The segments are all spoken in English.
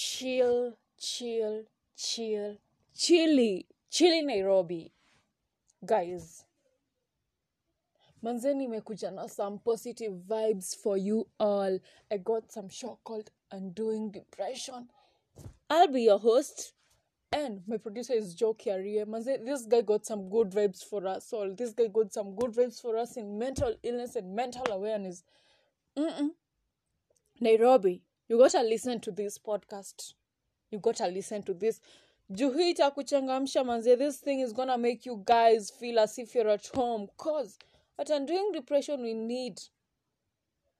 chill chill chill chilly chilly nairobi. Guys manze nimekuja na some positive vibes for you all. I got some show called undoing depression. I'll be your host and my producer is joe Kiarie. manze this guy got some good vibes for us all. This guy got some good vibes for us in mental illness and mental awareness. Mm-mm. nairobi you gotta listen to this podcast. You gotta listen to this. Juu itakuchangamsha manze this thing is gonna make you guys feel as if you're at home. Cause at undoing depression we need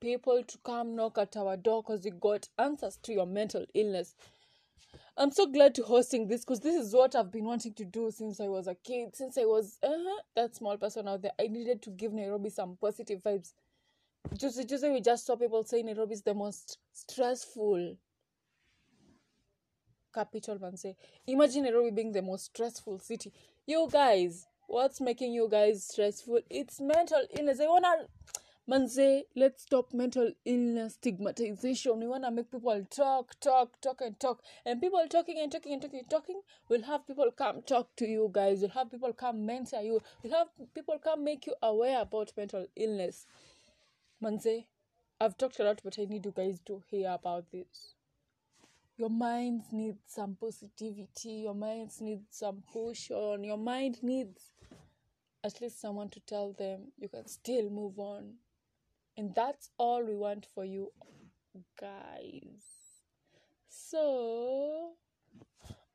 people to come knock at our door because you got answers to your mental illness. I'm so glad to hosting this because this is what i've been wanting to do since i was a kid since i was uh, that small person out there. I needed to give nairobi some positive vibes just just we just saw people saying nairobi is the most stressful capital man say. Imagine nairobi being the most stressful city. You guys what's making you guys stressful? It's mental illness. I wanna manze let's stop mental illness stigmatization. We wanna make people talk talk talk and talk. And people talking and talking and talking and talking will have people come talk to you guys will have people come mentor you will have people come make you aware about mental illness manze i've talked a lot but i need you guys to hear about this. Your minds need some positivity your minds need some push on your mind needs at least someone to tell them you can still move on. And that's all we want for you guys. So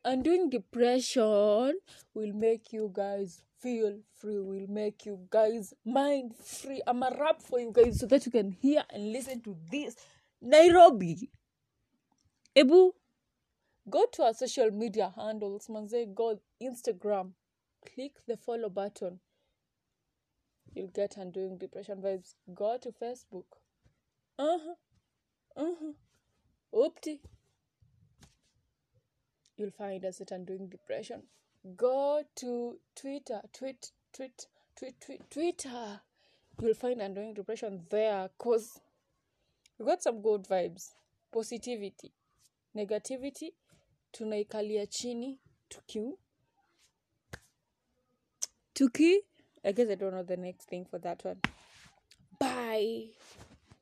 undoing depression will make you guys feel free will make you guys mind free i'm a rap for you guys so that you can hear and listen to this nairobi Ebu, go to our social media handles. Manze, go Instagram, click the follow button. You'll get undoing depression vibes. Go to Facebook. Uh huh. Uh huh. Oopty. You'll find us at undoing depression. Go to Twitter, tweet, tweet, tweet, tweet, Twitter. You'll find undoing depression there, because we got some good vibes, positivity negativity tunaikalia chini tuki tuki i guess i don't know the next thing for that one bye